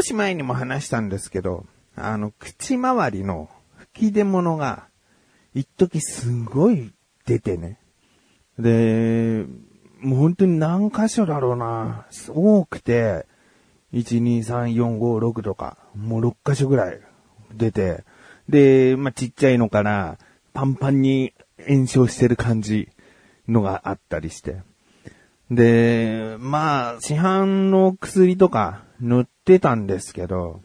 少し前にも話したんですけど、あの、口周りの吹き出物が、一時すごい出てね。で、もう本当に何箇所だろうな。多くて、1、2、3、4、5、6とか、もう6箇所ぐらい出て、で、まあ、ちっちゃいのからパンパンに炎症してる感じのがあったりして。で、まあ、市販の薬とか塗ってたんですけど、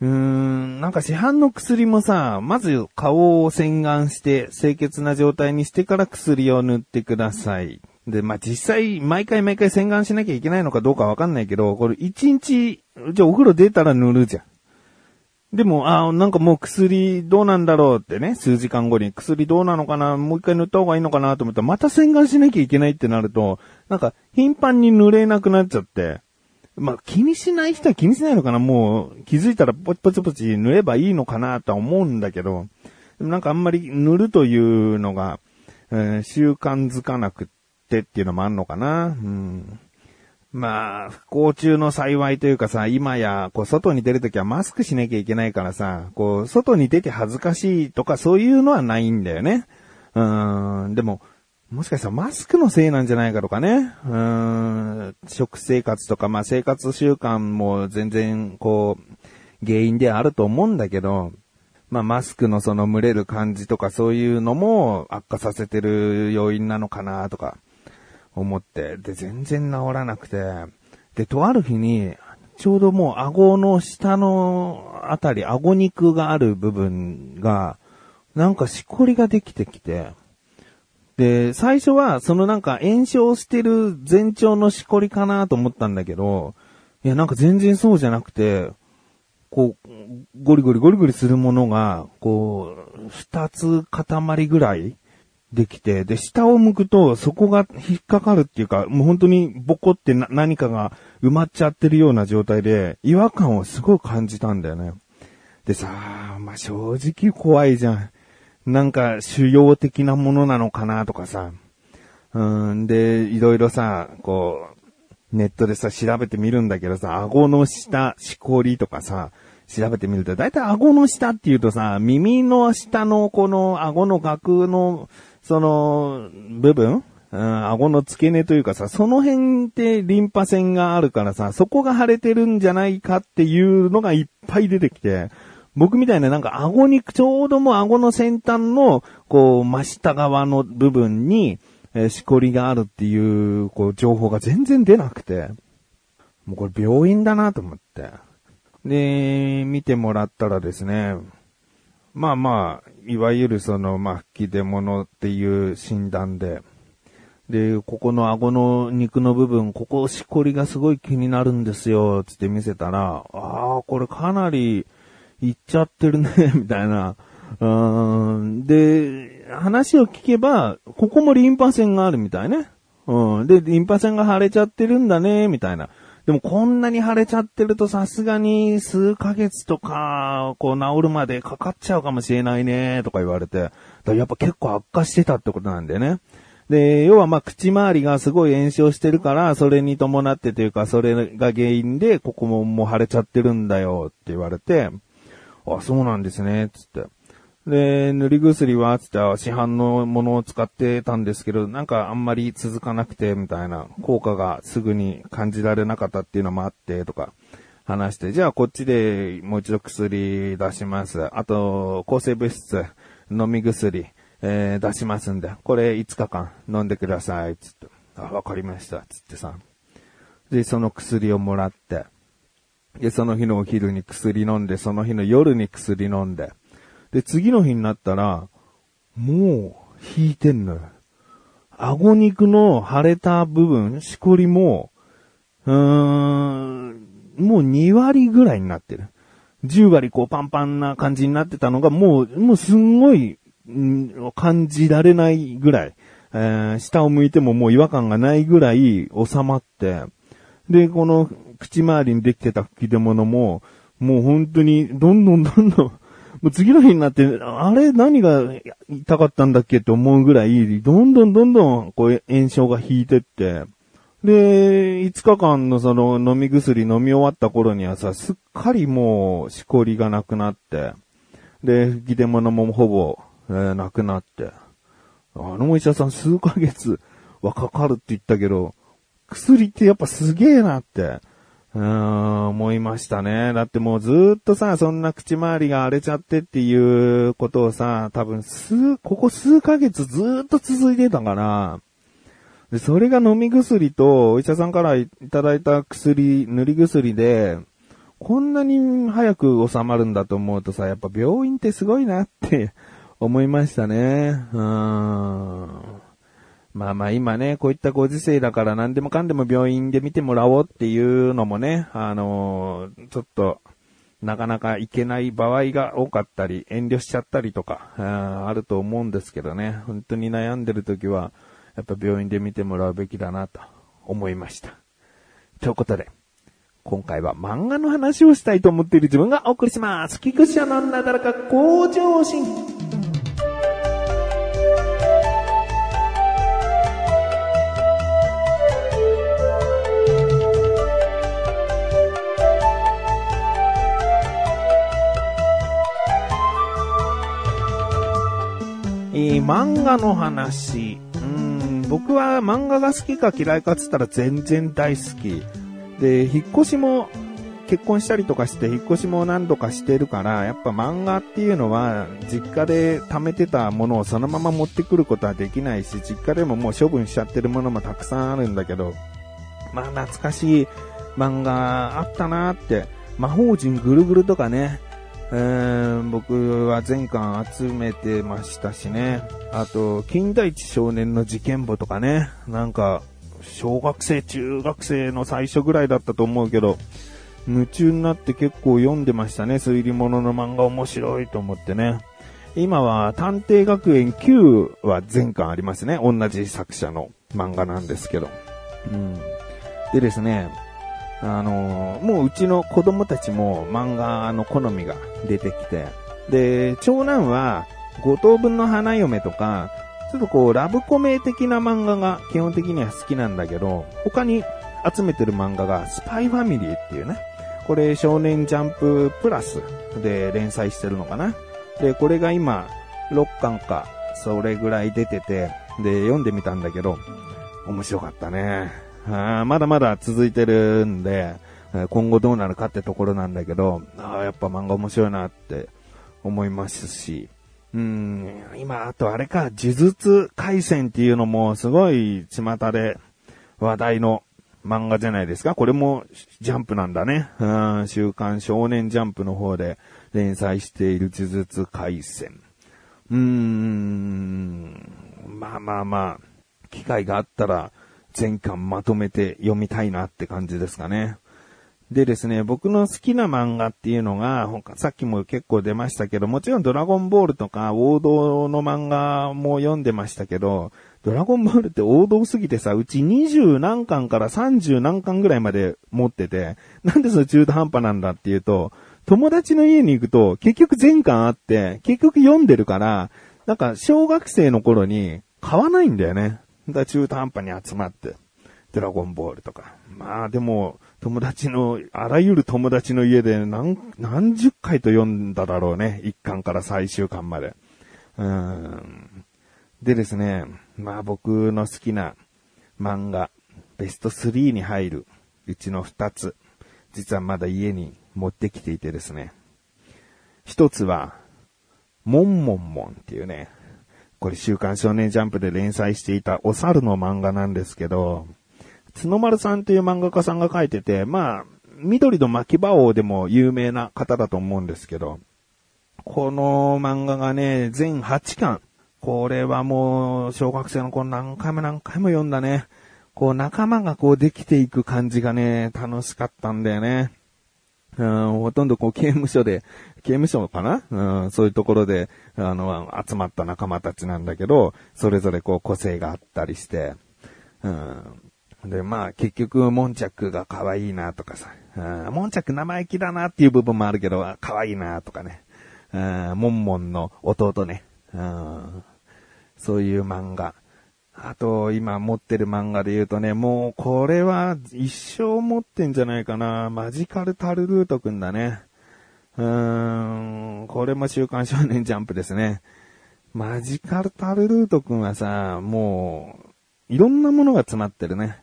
うーん、なんか市販の薬もさ、まず顔を洗顔して清潔な状態にしてから薬を塗ってください。で、まあ、実際、毎回毎回洗顔しなきゃいけないのかどうかわかんないけど、これ一日、じゃあお風呂出たら塗るじゃん。でも、あなんかもう薬どうなんだろうってね、数時間後に薬どうなのかな、もう一回塗った方がいいのかなと思ったら、また洗顔しなきゃいけないってなると、なんか頻繁に塗れなくなっちゃって、まあ、気にしない人は気にしないのかなもう気づいたらポチポチポチ塗ればいいのかなとは思うんだけど、なんかあんまり塗るというのが、えー、習慣づかなくってっていうのもあんのかなうん。まあ、不幸中の幸いというかさ、今や、こう、外に出るときはマスクしなきゃいけないからさ、こう、外に出て恥ずかしいとかそういうのはないんだよね。うん、でも、もしかしたらマスクのせいなんじゃないかとかね。うん、食生活とか、まあ生活習慣も全然、こう、原因であると思うんだけど、まあマスクのその蒸れる感じとかそういうのも悪化させてる要因なのかなとか。思って、で、全然治らなくて、で、とある日に、ちょうどもう顎の下のあたり、顎肉がある部分が、なんかしこりができてきて、で、最初はそのなんか炎症してる前兆のしこりかなと思ったんだけど、いやなんか全然そうじゃなくて、こう、ゴリゴリゴリゴリするものが、こう、二つ塊ぐらいできて、で、下を向くと、そこが引っかかるっていうか、もう本当にボコって何かが埋まっちゃってるような状態で、違和感をすごい感じたんだよね。でさ、まあ、正直怖いじゃん。なんか、主要的なものなのかなとかさ。うん、で、いろいろさ、こう、ネットでさ、調べてみるんだけどさ、顎の下、しこりとかさ、調べてみると、だいたい顎の下っていうとさ、耳の下のこの顎の額のその、部分うん、顎の付け根というかさ、その辺ってリンパ腺があるからさ、そこが腫れてるんじゃないかっていうのがいっぱい出てきて、僕みたいななんか顎に、ちょうどもう顎の先端の、こう、真下側の部分に、え、しこりがあるっていう、こう、情報が全然出なくて、もうこれ病院だなと思って。で、見てもらったらですね、まあまあ、いわゆるその、まあ、吹き出物っていう診断で、で、ここの顎の肉の部分、ここしこりがすごい気になるんですよ、つって見せたら、ああ、これかなりいっちゃってるね、みたいな。うん、で、話を聞けば、ここもリンパ腺があるみたいね。うん。で、リンパ腺が腫れちゃってるんだね、みたいな。でもこんなに腫れちゃってるとさすがに数ヶ月とか、こう治るまでかかっちゃうかもしれないね、とか言われて。やっぱ結構悪化してたってことなんだよね。で、要はまあ口周りがすごい炎症してるから、それに伴ってというか、それが原因で、ここももう腫れちゃってるんだよって言われて、あ、そうなんですね、つって。で、塗り薬は、つって市販のものを使ってたんですけど、なんかあんまり続かなくて、みたいな、効果がすぐに感じられなかったっていうのもあって、とか、話して、じゃあこっちでもう一度薬出します。あと、抗生物質、飲み薬、えー、出しますんで、これ5日間飲んでください、つって。あ、わかりました、つってさ。で、その薬をもらって、で、その日のお昼に薬飲んで、その日の夜に薬飲んで、で、次の日になったら、もう、引いてんのよ。顎肉の腫れた部分、しこりも、うーん、もう2割ぐらいになってる。10割こうパンパンな感じになってたのが、もう、もうすんごい、感じられないぐらい、えー、下を向いてももう違和感がないぐらい収まって、で、この口周りにできてた吹き出物も、もう本当にどんどんどんどんもう次の日になって、あれ何が痛かったんだっけって思うぐらい、どんどんどんどん、こう、炎症が引いてって、で、5日間のその飲み薬飲み終わった頃にはさ、すっかりもう、しこりがなくなって、で、吹き出物もほぼ、えー、なくなって、あのお医者さん数ヶ月はかかるって言ったけど、薬ってやっぱすげえなって、うん、思いましたね。だってもうずっとさ、そんな口周りが荒れちゃってっていうことをさ、多分数、ここ数ヶ月ずっと続いてたから、で、それが飲み薬と、お医者さんからいただいた薬、塗り薬で、こんなに早く収まるんだと思うとさ、やっぱ病院ってすごいなって思いましたね。うん。まあまあ今ね、こういったご時世だから何でもかんでも病院で見てもらおうっていうのもね、あのー、ちょっと、なかなか行けない場合が多かったり、遠慮しちゃったりとか、ああると思うんですけどね、本当に悩んでる時は、やっぱ病院で見てもらうべきだなと思いました。ということで、今回は漫画の話をしたいと思っている自分がお送りします。菊池のなだらか向上心。えー、漫画の話。うん僕は漫画が好きか嫌いかっつったら全然大好き。で、引っ越しも結婚したりとかして引っ越しも何度かしてるから、やっぱ漫画っていうのは実家で貯めてたものをそのまま持ってくることはできないし、実家でももう処分しちゃってるものもたくさんあるんだけど、まあ懐かしい漫画あったなって、魔法陣ぐるぐるとかね、えー、僕は全巻集めてましたしね。あと、金田一少年の事件簿とかね。なんか、小学生、中学生の最初ぐらいだったと思うけど、夢中になって結構読んでましたね。推理物の漫画面白いと思ってね。今は探偵学園9は全巻ありますね。同じ作者の漫画なんですけど。うん。でですね、あのー、もううちの子供たちも漫画の好みが出てきて、で、長男は五等分の花嫁とか、ちょっとこう、ラブコメ的な漫画が基本的には好きなんだけど、他に集めてる漫画が、スパイファミリーっていうね。これ、少年ジャンププラスで連載してるのかな。で、これが今、6巻か、それぐらい出てて、で、読んでみたんだけど、面白かったね。あまだまだ続いてるんで、今後どうなるかってところなんだけど、あやっぱ漫画面白いなって思いますし、うん、今、あとあれか、呪術回戦っていうのもすごい巷で話題の漫画じゃないですか。これもジャンプなんだね。うん、週刊少年ジャンプの方で連載している呪術回戦。うーん、まあまあまあ、機会があったら、全巻まとめて読みたいなって感じですかね。でですね、僕の好きな漫画っていうのが、さっきも結構出ましたけど、もちろんドラゴンボールとか王道の漫画も読んでましたけど、ドラゴンボールって王道すぎてさ、うち20何巻から30何巻ぐらいまで持ってて、なんでその中途半端なんだっていうと、友達の家に行くと結局全巻あって、結局読んでるから、なんか小学生の頃に買わないんだよね。だ中途半端に集まって、ドラゴンボールとか。まあでも、友達の、あらゆる友達の家で何、何十回と読んだだろうね。一巻から最終巻まで。うん。でですね、まあ僕の好きな漫画、ベスト3に入るうちの2つ、実はまだ家に持ってきていてですね。一つは、モンモンモンっていうね、これ週刊少年ジャンプで連載していたお猿の漫画なんですけど、角丸さんっていう漫画家さんが書いてて、まあ、緑の巻き場王でも有名な方だと思うんですけど、この漫画がね、全8巻。これはもう、小学生の頃何回も何回も読んだね。こう仲間がこうできていく感じがね、楽しかったんだよね。うん、ほとんどこう刑務所で、刑務所かな？うん、そういうところで、あの、集まった仲間たちなんだけど、それぞれこう個性があったりして、うん。で、まあ結局、モンチャックが可愛いなとかさ、うん、モンチャック生意気だなっていう部分もあるけど、可愛いなとかね、うん、モンモンの弟ね、うん、そういう漫画。あと、今持ってる漫画で言うとね、もうこれは一生持ってんじゃないかな。マジカルタルルートくんだね。うーん、これも週刊少年ジャンプですね。マジカルタルルートくんはさ、もう、いろんなものが詰まってるね。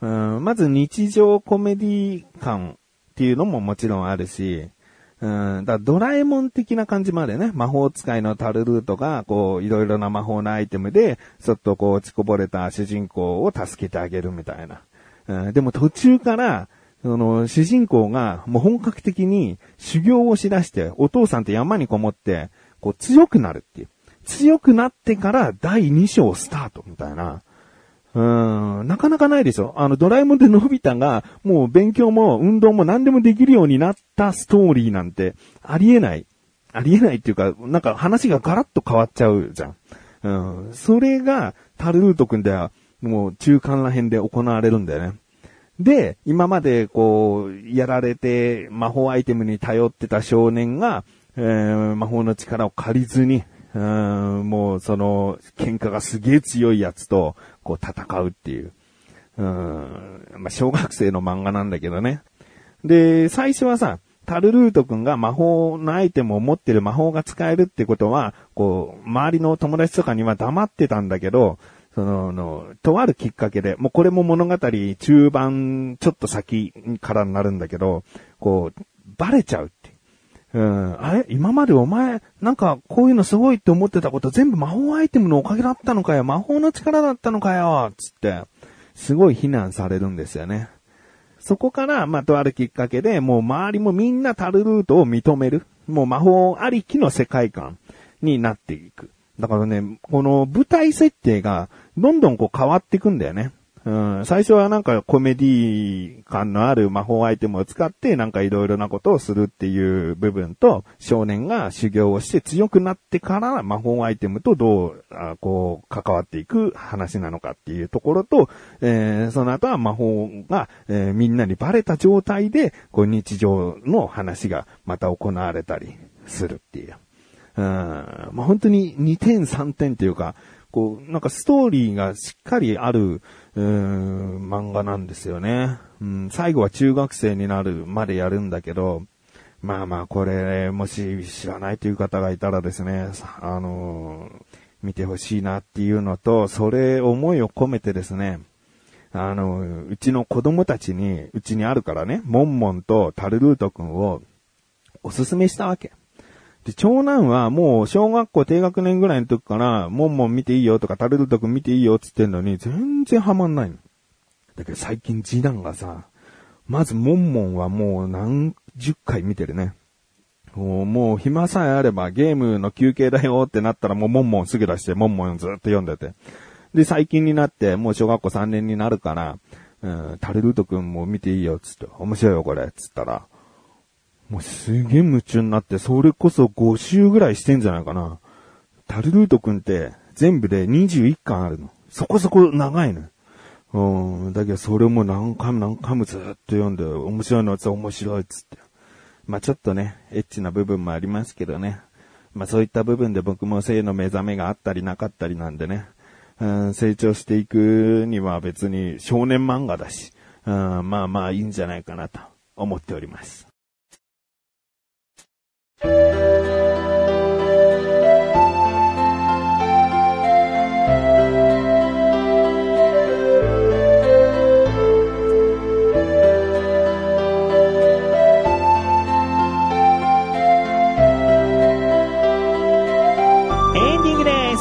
うんまず日常コメディ感っていうのももちろんあるし、うん、だドラえもん的な感じもあるよね。魔法使いのタルルートが、こう、いろいろな魔法のアイテムで、ちょっとこう、落ちこぼれた主人公を助けてあげるみたいな。うん、でも途中から、その、主人公が、もう本格的に修行をしだして、お父さんと山にこもって、こう、強くなるっていう。強くなってから第2章スタートみたいな。うん、なかなかないでしょあの、ドラえもんでのび太が、もう勉強も運動も何でもできるようになったストーリーなんて、ありえない。ありえないっていうか、なんか話がガラッと変わっちゃうじゃん。うん、それが、タルルート君では、もう中間ら辺で行われるんだよね。で、今までこう、やられて魔法アイテムに頼ってた少年が、えー、魔法の力を借りずに、うん、もうその、喧嘩がすげえ強いやつと、こう戦うっていう。うん、まあ、小学生の漫画なんだけどね。で、最初はさ、タルルート君が魔法のアイテムを持ってる魔法が使えるってことは、こう、周りの友達とかには黙ってたんだけど、その、の、とあるきっかけで、もうこれも物語中盤ちょっと先からになるんだけど、こう、バレちゃうってうん。あれ？今までお前、なんかこういうのすごいって思ってたこと全部魔法アイテムのおかげだったのかよ魔法の力だったのかよつって、すごい非難されるんですよね。そこから、まあ、とあるきっかけで、もう周りもみんなタルルートを認める。もう魔法ありきの世界観になっていく。だからね、この舞台設定がどんどんこう変わっていくんだよね。うん、最初はなんかコメディ感のある魔法アイテムを使ってなんかいろいろなことをするっていう部分と、少年が修行をして強くなってから魔法アイテムとどう、あこう、関わっていく話なのかっていうところと、えー、その後は魔法が、えー、みんなにバレた状態で、こう日常の話がまた行われたりするっていう。うん、まあ、本当に2点3点っていうか、こう、なんかストーリーがしっかりある、うーん、漫画なんですよね。うん、最後は中学生になるまでやるんだけど、まあまあ、これ、もし知らないという方がいたらですね、あの、見てほしいなっていうのと、それ思いを込めてですね、あの、うちの子供たちに、うちにあるからね、モンモンとタルルート君をおすすめしたわけ。で、長男はもう小学校低学年ぐらいの時から、モンモン見ていいよとか、タルルト君見ていいよって言ってんのに、全然ハマんないの。だけど最近次男がさ、まずモンモンはもう何十回見てるね。もうもう暇さえあればゲームの休憩だよってなったらもうモンモンすぐ出してモンモンずっと読んでて。で、最近になってもう小学校3年になるから、うん、タルルト君も見ていいよっつって、面白いよこれっつったら、もうすげえ夢中になって、それこそ5週ぐらいしてんじゃないかな。タルルートくんって全部で21巻あるの。そこそこ長いの。うん。だけどそれも何回も何回もずっと読んで、面白いのは面白いっつって。まあちょっとね、エッチな部分もありますけどね。まあそういった部分で僕も性の目覚めがあったりなかったりなんでね。うん、成長していくには別に少年漫画だし、うん、まあまあいいんじゃないかなと思っております。Thank you.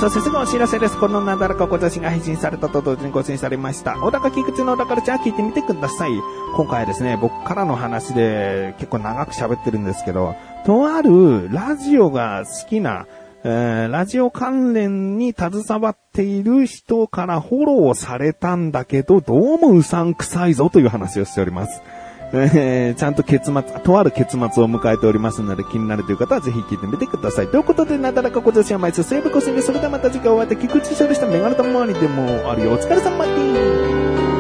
そしてすぐお知らせです。このなだらか小女子が配信されたと同時に更新されました。小高菊池の小高ルチャー聞いてみてください。今回はですね、僕からの話で結構長く喋ってるんですけど、とあるラジオが好きな、えー、ラジオ関連に携わっている人からフォローされたんだけど、どうもうさんくさいぞという話をしております。えー、ちゃんと結末、とある結末を迎えておりますので気になるという方はぜひ聞いてみてください。ということで、なだらか小女子は毎週セーブ更新で、それではまた次回お会いで菊池処理したメガネと周りでもあるよ。お疲れ様です。